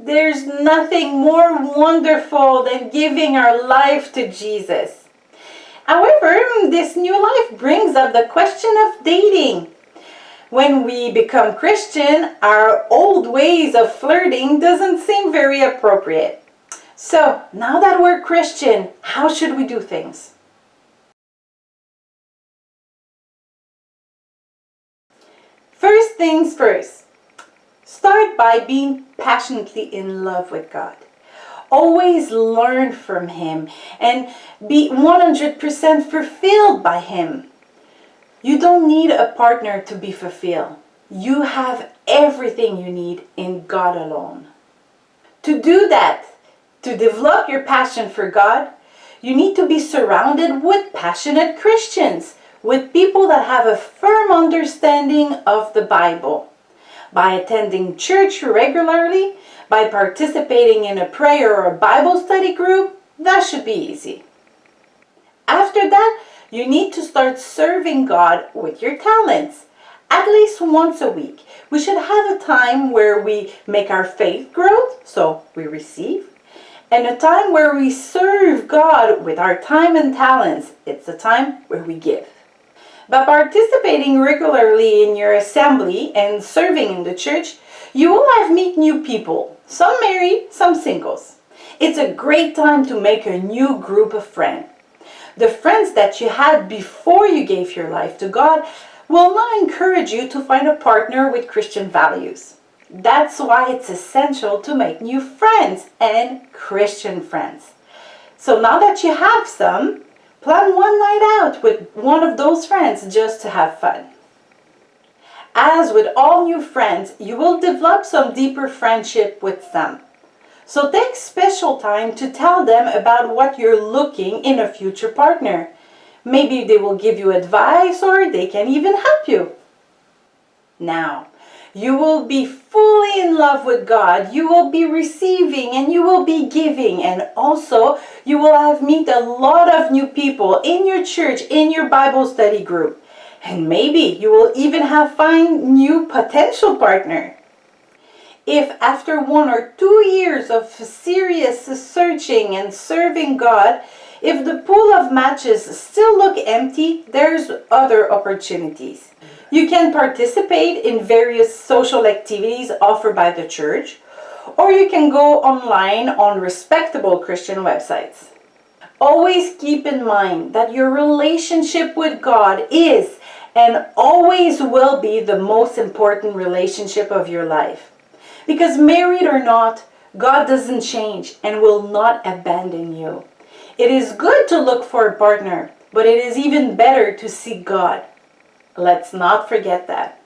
There's nothing more wonderful than giving our life to Jesus. However, this new life brings up the question of dating. When we become Christian, our old ways of flirting doesn't seem very appropriate. So, now that we're Christian, how should we do things? First things first, start by being passionately in love with God. Always learn from Him and be 100% fulfilled by Him. You don't need a partner to be fulfilled. You have everything you need in God alone. To do that, to develop your passion for God, you need to be surrounded with passionate Christians with people that have a firm understanding of the Bible. By attending church regularly, by participating in a prayer or a Bible study group, that should be easy. After that, you need to start serving God with your talents. At least once a week, we should have a time where we make our faith grow, so we receive, and a time where we serve God with our time and talents. It's a time where we give. By participating regularly in your assembly and serving in the church, you will have meet new people, some married, some singles. It's a great time to make a new group of friends. The friends that you had before you gave your life to God will now encourage you to find a partner with Christian values. That's why it's essential to make new friends and Christian friends. So now that you have some, Plan one night out with one of those friends just to have fun. As with all new friends, you will develop some deeper friendship with them. So take special time to tell them about what you're looking in a future partner. Maybe they will give you advice or they can even help you. Now, you will be fully in love with God. You will be receiving and you will be giving. And also, you will have meet a lot of new people in your church, in your Bible study group. And maybe you will even have find new potential partner. If after one or two years of serious searching and serving God, if the pool of matches still look empty, there's other opportunities. You can participate in various social activities offered by the church, or you can go online on respectable Christian websites. Always keep in mind that your relationship with God is and always will be the most important relationship of your life. Because married or not, God doesn't change and will not abandon you. It is good to look for a partner, but it is even better to seek God. Let's not forget that.